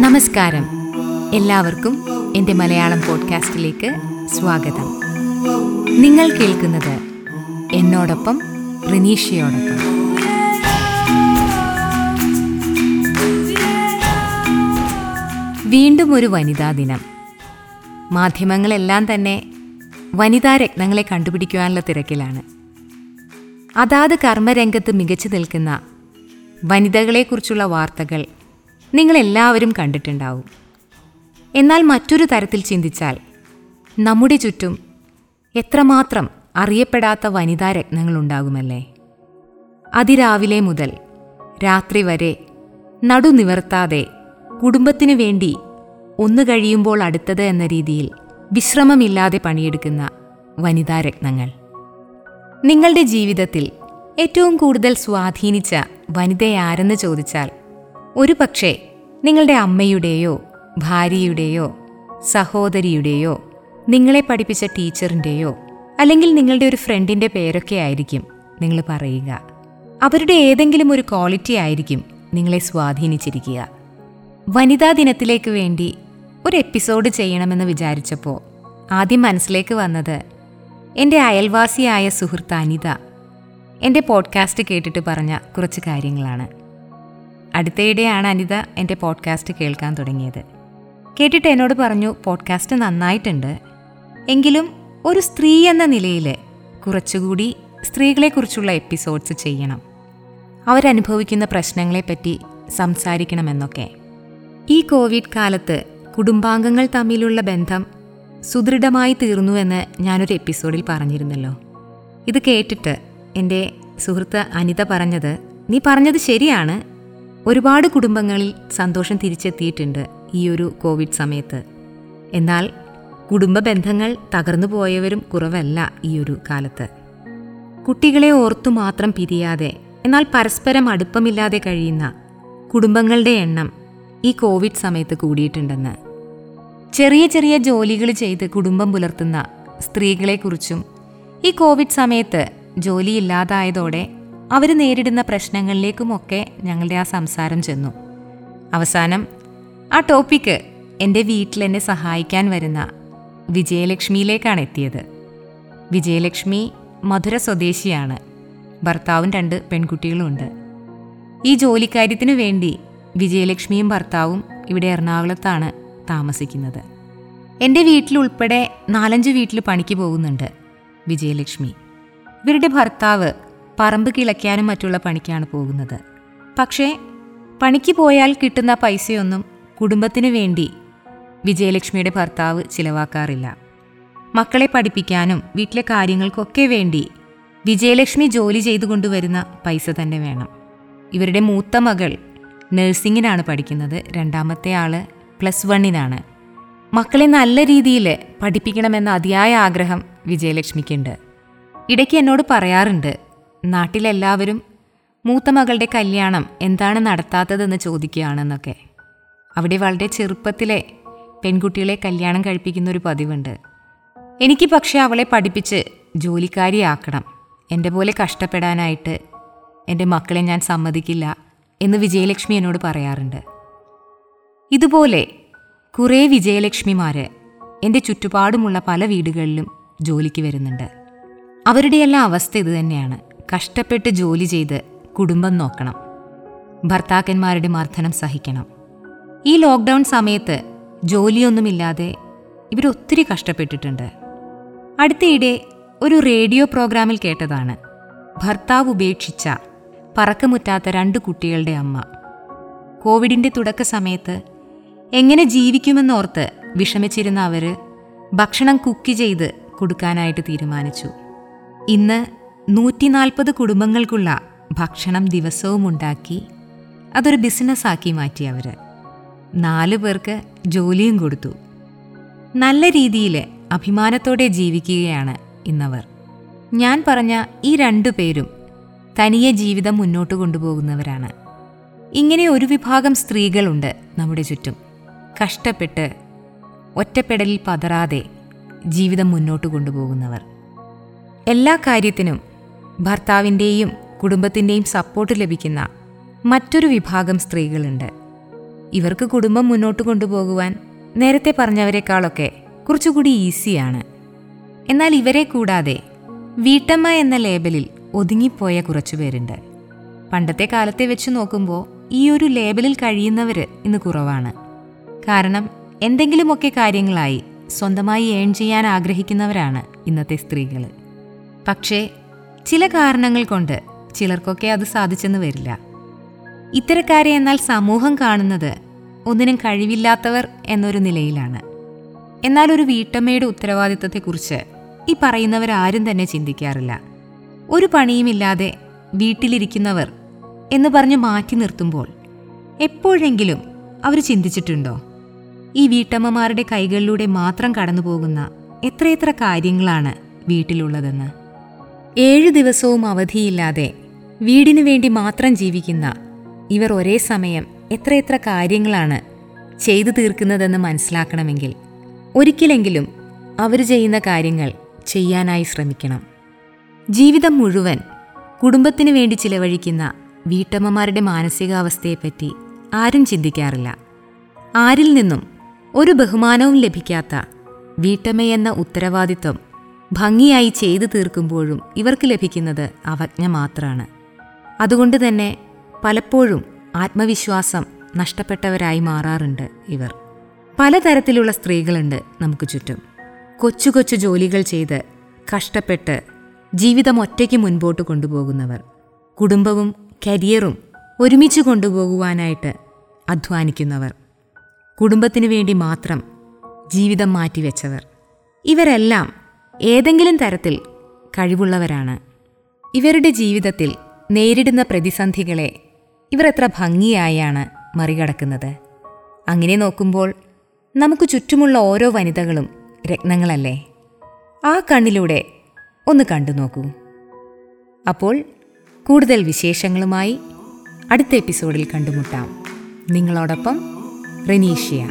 നമസ്കാരം. എല്ലാവർക്കും എന്റെ മലയാളം പോഡ്കാസ്റ്റിലേക്ക് സ്വാഗതം. നിങ്ങൾ കേൾക്കുന്നത് എന്നോടൊപ്പം റിനീഷയോടൊപ്പം. വീണ്ടും ഒരു വനിതാ ദിനം. മാധ്യമങ്ങളെല്ലാം തന്നെ വനിതാ രത്നങ്ങളെ കണ്ടുപിടിക്കുവാനുള്ള തിരക്കിലാണ്. അതാത് കർമ്മരംഗത്ത് മികച്ചു നിൽക്കുന്ന വനിതകളെക്കുറിച്ചുള്ള വാർത്തകൾ നിങ്ങളെല്ലാവരും കണ്ടിട്ടുണ്ടാവും. എന്നാൽ മറ്റൊരു തരത്തിൽ ചിന്തിച്ചാൽ നമ്മുടെ ചുറ്റും എത്രമാത്രം അറിയപ്പെടാത്ത വനിതാ രത്നങ്ങളുണ്ടാകുമല്ലേ? അതിരാവിലെ മുതൽ രാത്രി വരെ നടുനിവർത്താതെ കുടുംബത്തിനു വേണ്ടി ഒന്ന് കഴിയുമ്പോൾ അടുത്തത് എന്ന രീതിയിൽ വിശ്രമമില്ലാതെ പണിയെടുക്കുന്ന വനിതാ രത്നങ്ങൾ. നിങ്ങളുടെ ജീവിതത്തിൽ ഏറ്റവും കൂടുതൽ സ്വാധീനിച്ച വനിതയാരെന്ന് ചോദിച്ചാൽ ഒരു പക്ഷേ നിങ്ങളുടെ അമ്മയുടെയോ ഭാര്യയുടെയോ സഹോദരിയുടെയോ നിങ്ങളെ പഠിപ്പിച്ച ടീച്ചറിന്റെയോ അല്ലെങ്കിൽ നിങ്ങളുടെ ഒരു ഫ്രണ്ടിന്റെ പേരൊക്കെ ആയിരിക്കും നിങ്ങൾ പറയുക. അവരുടെ ഏതെങ്കിലും ഒരു ക്വാളിറ്റി ആയിരിക്കും നിങ്ങളെ സ്വാധീനിച്ചിരിക്കുക. വനിതാ ദിനത്തിലേക്ക് വേണ്ടി ഒരു എപ്പിസോഡ് ചെയ്യണമെന്ന് വിചാരിച്ചപ്പോൾ ആദ്യം മനസ്സിലേക്ക് വന്നത് എന്റെ അയൽവാസിയായ സുഹൃത്ത് അനിത എന്റെ പോഡ്കാസ്റ്റ് കേട്ടിട്ട് പറഞ്ഞ കുറച്ച് കാര്യങ്ങളാണ്. അടുത്തയിടെയാണ് അനിത എന്റെ പോഡ്കാസ്റ്റ് കേൾക്കാൻ തുടങ്ങിയത്. കേട്ടിട്ട് എന്നോട് പറഞ്ഞു പോഡ്കാസ്റ്റ് നന്നായിട്ടുണ്ട്. എങ്കിലും ഒരു സ്ത്രീ എന്ന നിലയിൽ കുറച്ചുകൂടി സ്ത്രീകളെക്കുറിച്ചുള്ള എപ്പിസോഡ്സ് ചെയ്യണം. അവരനുഭവിക്കുന്ന പ്രശ്നങ്ങളെപ്പറ്റി സംസാരിക്കണമെന്നൊക്കെ. ഈ കോവിഡ് കാലത്ത് കുടുംബാംഗങ്ങൾ തമ്മിലുള്ള ബന്ധം സുദൃഢമായി തീർന്നുവെന്ന് ഞാനൊരു എപ്പിസോഡിൽ പറഞ്ഞിരുന്നല്ലോ. ഇത് കേട്ടിട്ട് എന്റെ സുഹൃത്ത് അനിത പറഞ്ഞത് നീ പറഞ്ഞത് ശരിയാണ്. ഒരുപാട് കുടുംബങ്ങളിൽ സന്തോഷം തിരിച്ചെത്തിയിട്ടുണ്ട് ഈ ഒരു കോവിഡ് സമയത്ത്. എന്നാൽ കുടുംബ ബന്ധങ്ങൾ തകർന്നു പോയവരും കുറവല്ല ഈ ഒരു കാലത്ത്. കുട്ടികളെ ഓർത്തു മാത്രം പിരിയാതെ എന്നാൽ പരസ്പരം അടുപ്പമില്ലാതെ കഴിയുന്ന കുടുംബങ്ങളുടെ എണ്ണം ഈ കോവിഡ് സമയത്ത് കൂടിയിട്ടുണ്ടെന്ന്. ചെറിയ ചെറിയ ജോലികൾ ചെയ്ത് കുടുംബം പുലർത്തുന്ന സ്ത്രീകളെക്കുറിച്ചും ഈ കോവിഡ് സമയത്ത് ജോലിയില്ലാതായതോടെ അവർ നേരിടുന്ന പ്രശ്നങ്ങളിലേക്കുമൊക്കെ ഞങ്ങളുടെ ആ സംസാരം ചെന്നു. അവസാനം ആ ടോപ്പിക്ക് എന്റെ വീട്ടിൽ എന്നെ സഹായിക്കാൻ വരുന്ന വിജയലക്ഷ്മിയിലേക്കാണ് എത്തിയത്. വിജയലക്ഷ്മി മധുര സ്വദേശിയാണ്. ഭർത്താവും രണ്ട് പെൺകുട്ടികളുമുണ്ട് ഈ ജോലിക്കാര്യത്തിനു വേണ്ടി വിജയലക്ഷ്മിയും ഭർത്താവും ഇവിടെ എറണാകുളത്താണ് താമസിക്കുന്നത്. എന്റെ വീട്ടിലുൾപ്പെടെ നാലഞ്ച് വീട്ടിൽ പണിക്ക് പോകുന്നുണ്ട് വിജയലക്ഷ്മി. ഇവരുടെ ഭർത്താവ് പറമ്പ് കിളയ്ക്കാനും മറ്റുള്ള പണിക്കാണ് പോകുന്നത്. പക്ഷേ പണിക്ക് പോയാൽ കിട്ടുന്ന പൈസയൊന്നും കുടുംബത്തിനു വേണ്ടി വിജയലക്ഷ്മിയുടെ ഭർത്താവ് ചിലവാക്കാറില്ല. മക്കളെ പഠിപ്പിക്കാനും വീട്ടിലെ കാര്യങ്ങൾക്കൊക്കെ വേണ്ടി വിജയലക്ഷ്മി ജോലി ചെയ്തു കൊണ്ടുവരുന്ന പൈസ തന്നെ വേണം. ഇവരുടെ മൂത്ത മകൾ നഴ്സിങ്ങിനാണ് പഠിക്കുന്നത്. രണ്ടാമത്തെ ആൾ പ്ലസ് വണ്ണിനാണ്. മക്കളെ നല്ല രീതിയിൽ പഠിപ്പിക്കണമെന്ന അതിയായ ആഗ്രഹം വിജയലക്ഷ്മിക്കുണ്ട്. ഇടയ്ക്ക് എന്നോട് പറയാറുണ്ട് നാട്ടിലെല്ലാവരും മൂത്ത മകളുടെ കല്യാണം എന്താണ് നടത്താത്തതെന്ന് ചോദിക്കുകയാണെന്നൊക്കെ. അവിടെ വളരെ ചെറുപ്പത്തിലെ പെൺകുട്ടികളെ കല്യാണം കഴിപ്പിക്കുന്ന ഒരു പതിവുണ്ട്. എനിക്ക് പക്ഷേ അവളെ പഠിപ്പിച്ച് ജോലിക്കാരിയാക്കണം. എന്റെ പോലെ കഷ്ടപ്പെടാനായിട്ട് എന്റെ മക്കളെ ഞാൻ സമ്മതിക്കില്ല എന്ന് വിജയലക്ഷ്മി എന്നോട് പറയാറുണ്ട്. ഇതുപോലെ കുറേ വിജയലക്ഷ്മിമാർ എന്റെ ചുറ്റുപാടുമുള്ള പല വീടുകളിലും ജോലിക്ക് വരുന്നുണ്ട്. അവരുടെയെല്ലാം അവസ്ഥ ഇതുതന്നെയാണ് കഷ്ടപ്പെട്ട് ജോലി ചെയ്ത് കുടുംബം നോക്കണം. ഭർത്താക്കന്മാരുടെ മർദ്ദനം സഹിക്കണം. ഈ ലോക്ക്ഡൗൺ സമയത്ത് ജോലിയൊന്നുമില്ലാതെ ഇവരൊത്തിരി കഷ്ടപ്പെട്ടിട്ടുണ്ട്. അടുത്തയിടെ ഒരു റേഡിയോ പ്രോഗ്രാമിൽ കേട്ടതാണ്. ഭർത്താവ് ഉപേക്ഷിച്ച പറക്കമുറ്റാത്ത രണ്ട് കുട്ടികളുടെ അമ്മ. കോവിഡിന്റെ തുടക്ക സമയത്ത് എങ്ങനെ ജീവിക്കുമെന്നോർത്ത് വിഷമിച്ചിരുന്ന അവർ ഭക്ഷണം കുക്ക് ചെയ്ത് കൊടുക്കാനായിട്ട് തീരുമാനിച്ചു. ഇന്ന് നൂറ്റി നാൽപ്പത് കുടുംബങ്ങൾക്കുള്ള ഭക്ഷണം ദിവസവും ഉണ്ടാക്കി അതൊരു ബിസിനസ്സാക്കി മാറ്റി അവർ നാല് പേർക്ക് ജോലിയും കൊടുത്തു. നല്ല രീതിയിൽ അഭിമാനത്തോടെ ജീവിക്കുകയാണ് ഇന്നവർ. ഞാൻ പറഞ്ഞ ഈ രണ്ടു പേരും തനിയെ ജീവിതം മുന്നോട്ട് കൊണ്ടുപോകുന്നവരാണ്. ഇങ്ങനെ ഒരു വിഭാഗം സ്ത്രീകളുണ്ട് നമ്മുടെ ചുറ്റും. കഷ്ടപ്പെട്ട് ഒറ്റപ്പെടലിൽ പതറാതെ ജീവിതം മുന്നോട്ട് കൊണ്ടുപോകുന്നവർ. എല്ലാ കാര്യത്തിനും ഭർത്താവിന്റെയും കുടുംബത്തിന്റെയും സപ്പോർട്ട് ലഭിക്കുന്ന മറ്റൊരു വിഭാഗം സ്ത്രീകളുണ്ട്. ഇവർക്ക് കുടുംബം മുന്നോട്ട് കൊണ്ടുപോകുവാൻ നേരത്തെ പറഞ്ഞവരെക്കാളൊക്കെ കുറച്ചുകൂടി ഈസിയാണ്. എന്നാൽ ഇവരെ കൂടാതെ വീട്ടമ്മ എന്ന ലേബലിൽ ഒതുങ്ങിപ്പോയ കുറച്ചുപേരുണ്ട്. പണ്ടത്തെ കാലത്തെ വെച്ച് നോക്കുമ്പോൾ ഈ ഒരു ലേബലിൽ കഴിയുന്നവർ ഇന്ന് കുറവാണ്. കാരണം എന്തെങ്കിലുമൊക്കെ കാര്യങ്ങളായി സ്വന്തമായി ഏൺ ചെയ്യാൻ ആഗ്രഹിക്കുന്നവരാണ് ഇന്നത്തെ സ്ത്രീകൾ പക്ഷേ ചില കാരണങ്ങൾ കൊണ്ട് ചിലർക്കൊക്കെ അത് സാധിച്ചെന്ന് വരില്ല. ഇത്തരക്കാരെ എന്നാൽ സമൂഹം കാണുന്നത് ഒന്നിനും കഴിവില്ലാത്തവർ എന്നൊരു നിലയിലാണ്. എന്നാൽ ഒരു വീട്ടമ്മയുടെ ഉത്തരവാദിത്തത്തെക്കുറിച്ച് ഈ പറയുന്നവർ ആരും തന്നെ ചിന്തിക്കാറില്ല. ഒരു പണിയുമില്ലാതെ വീട്ടിലിരിക്കുന്നവർ എന്ന് പറഞ്ഞ് മാറ്റി നിർത്തുമ്പോൾ എപ്പോഴെങ്കിലും അവർ ചിന്തിച്ചിട്ടുണ്ടോ? ഈ വീട്ടമ്മമാരുടെ കൈകളിലൂടെ മാത്രം കടന്നു പോകുന്ന എത്രയെത്ര കാര്യങ്ങളാണ് വീട്ടിലുള്ളതെന്ന്? ഏഴു ദിവസവും അവധിയില്ലാതെ വീടിനു വേണ്ടി മാത്രം ജീവിക്കുന്ന ഇവർ ഒരേ സമയം എത്രയെത്ര കാര്യങ്ങളാണ് ചെയ്തു തീർക്കുന്നതെന്ന് മനസ്സിലാക്കണമെങ്കിൽ ഒരിക്കലെങ്കിലും അവർ ചെയ്യുന്ന കാര്യങ്ങൾ ചെയ്യാനായി ശ്രമിക്കണം. ജീവിതം മുഴുവൻ കുടുംബത്തിനു വേണ്ടി ചിലവഴിക്കുന്ന വീട്ടമ്മമാരുടെ മാനസികാവസ്ഥയെപ്പറ്റി ആരും ചിന്തിക്കാറില്ല. ആരിൽ നിന്നും ഒരു ബഹുമാനവും ലഭിക്കാത്ത വീട്ടമ്മയെന്ന ഉത്തരവാദിത്വം ഭംഗിയായി ചെയ്തു തീർക്കുമ്പോഴും ഇവർക്ക് ലഭിക്കുന്നത് അവജ്ഞ മാത്രമാണ് അതുകൊണ്ട് തന്നെ പലപ്പോഴും ആത്മവിശ്വാസം നഷ്ടപ്പെട്ടവരായി മാറാറുണ്ട് ഇവർ. പലതരത്തിലുള്ള സ്ത്രീകളുണ്ട് നമുക്ക് ചുറ്റും. കൊച്ചു കൊച്ചു ജോലികൾ ചെയ്ത് കഷ്ടപ്പെട്ട് ജീവിതം ഒറ്റയ്ക്ക് മുൻപോട്ട് കൊണ്ടുപോകുന്നവർ. കുടുംബവും കരിയറും ഒരുമിച്ച് കൊണ്ടുപോകുവാനായിട്ട് അധ്വാനിക്കുന്നവർ. കുടുംബത്തിനു വേണ്ടി മാത്രം ജീവിതം മാറ്റിവെച്ചവർ. ഇവരെല്ലാം ഏതെങ്കിലും തരത്തിൽ കഴിവുള്ളവരാണ്. ഇവരുടെ ജീവിതത്തിൽ നേരിടുന്ന പ്രതിസന്ധികളെ ഇവർ എത്ര ഭംഗിയായാണ് മറികടക്കുന്നത്. അങ്ങനെ നോക്കുമ്പോൾ നമുക്ക് ചുറ്റുമുള്ള ഓരോ വനിതകളും രത്നങ്ങളല്ലേ? ആ കണ്ണിലൂടെ ഒന്ന് കണ്ടു നോക്കൂ. അപ്പോൾ കൂടുതൽ വിശേഷങ്ങളുമായി അടുത്ത എപ്പിസോഡിൽ കണ്ടുമുട്ടാം. നിങ്ങളോടൊപ്പം റെനീഷ്യ.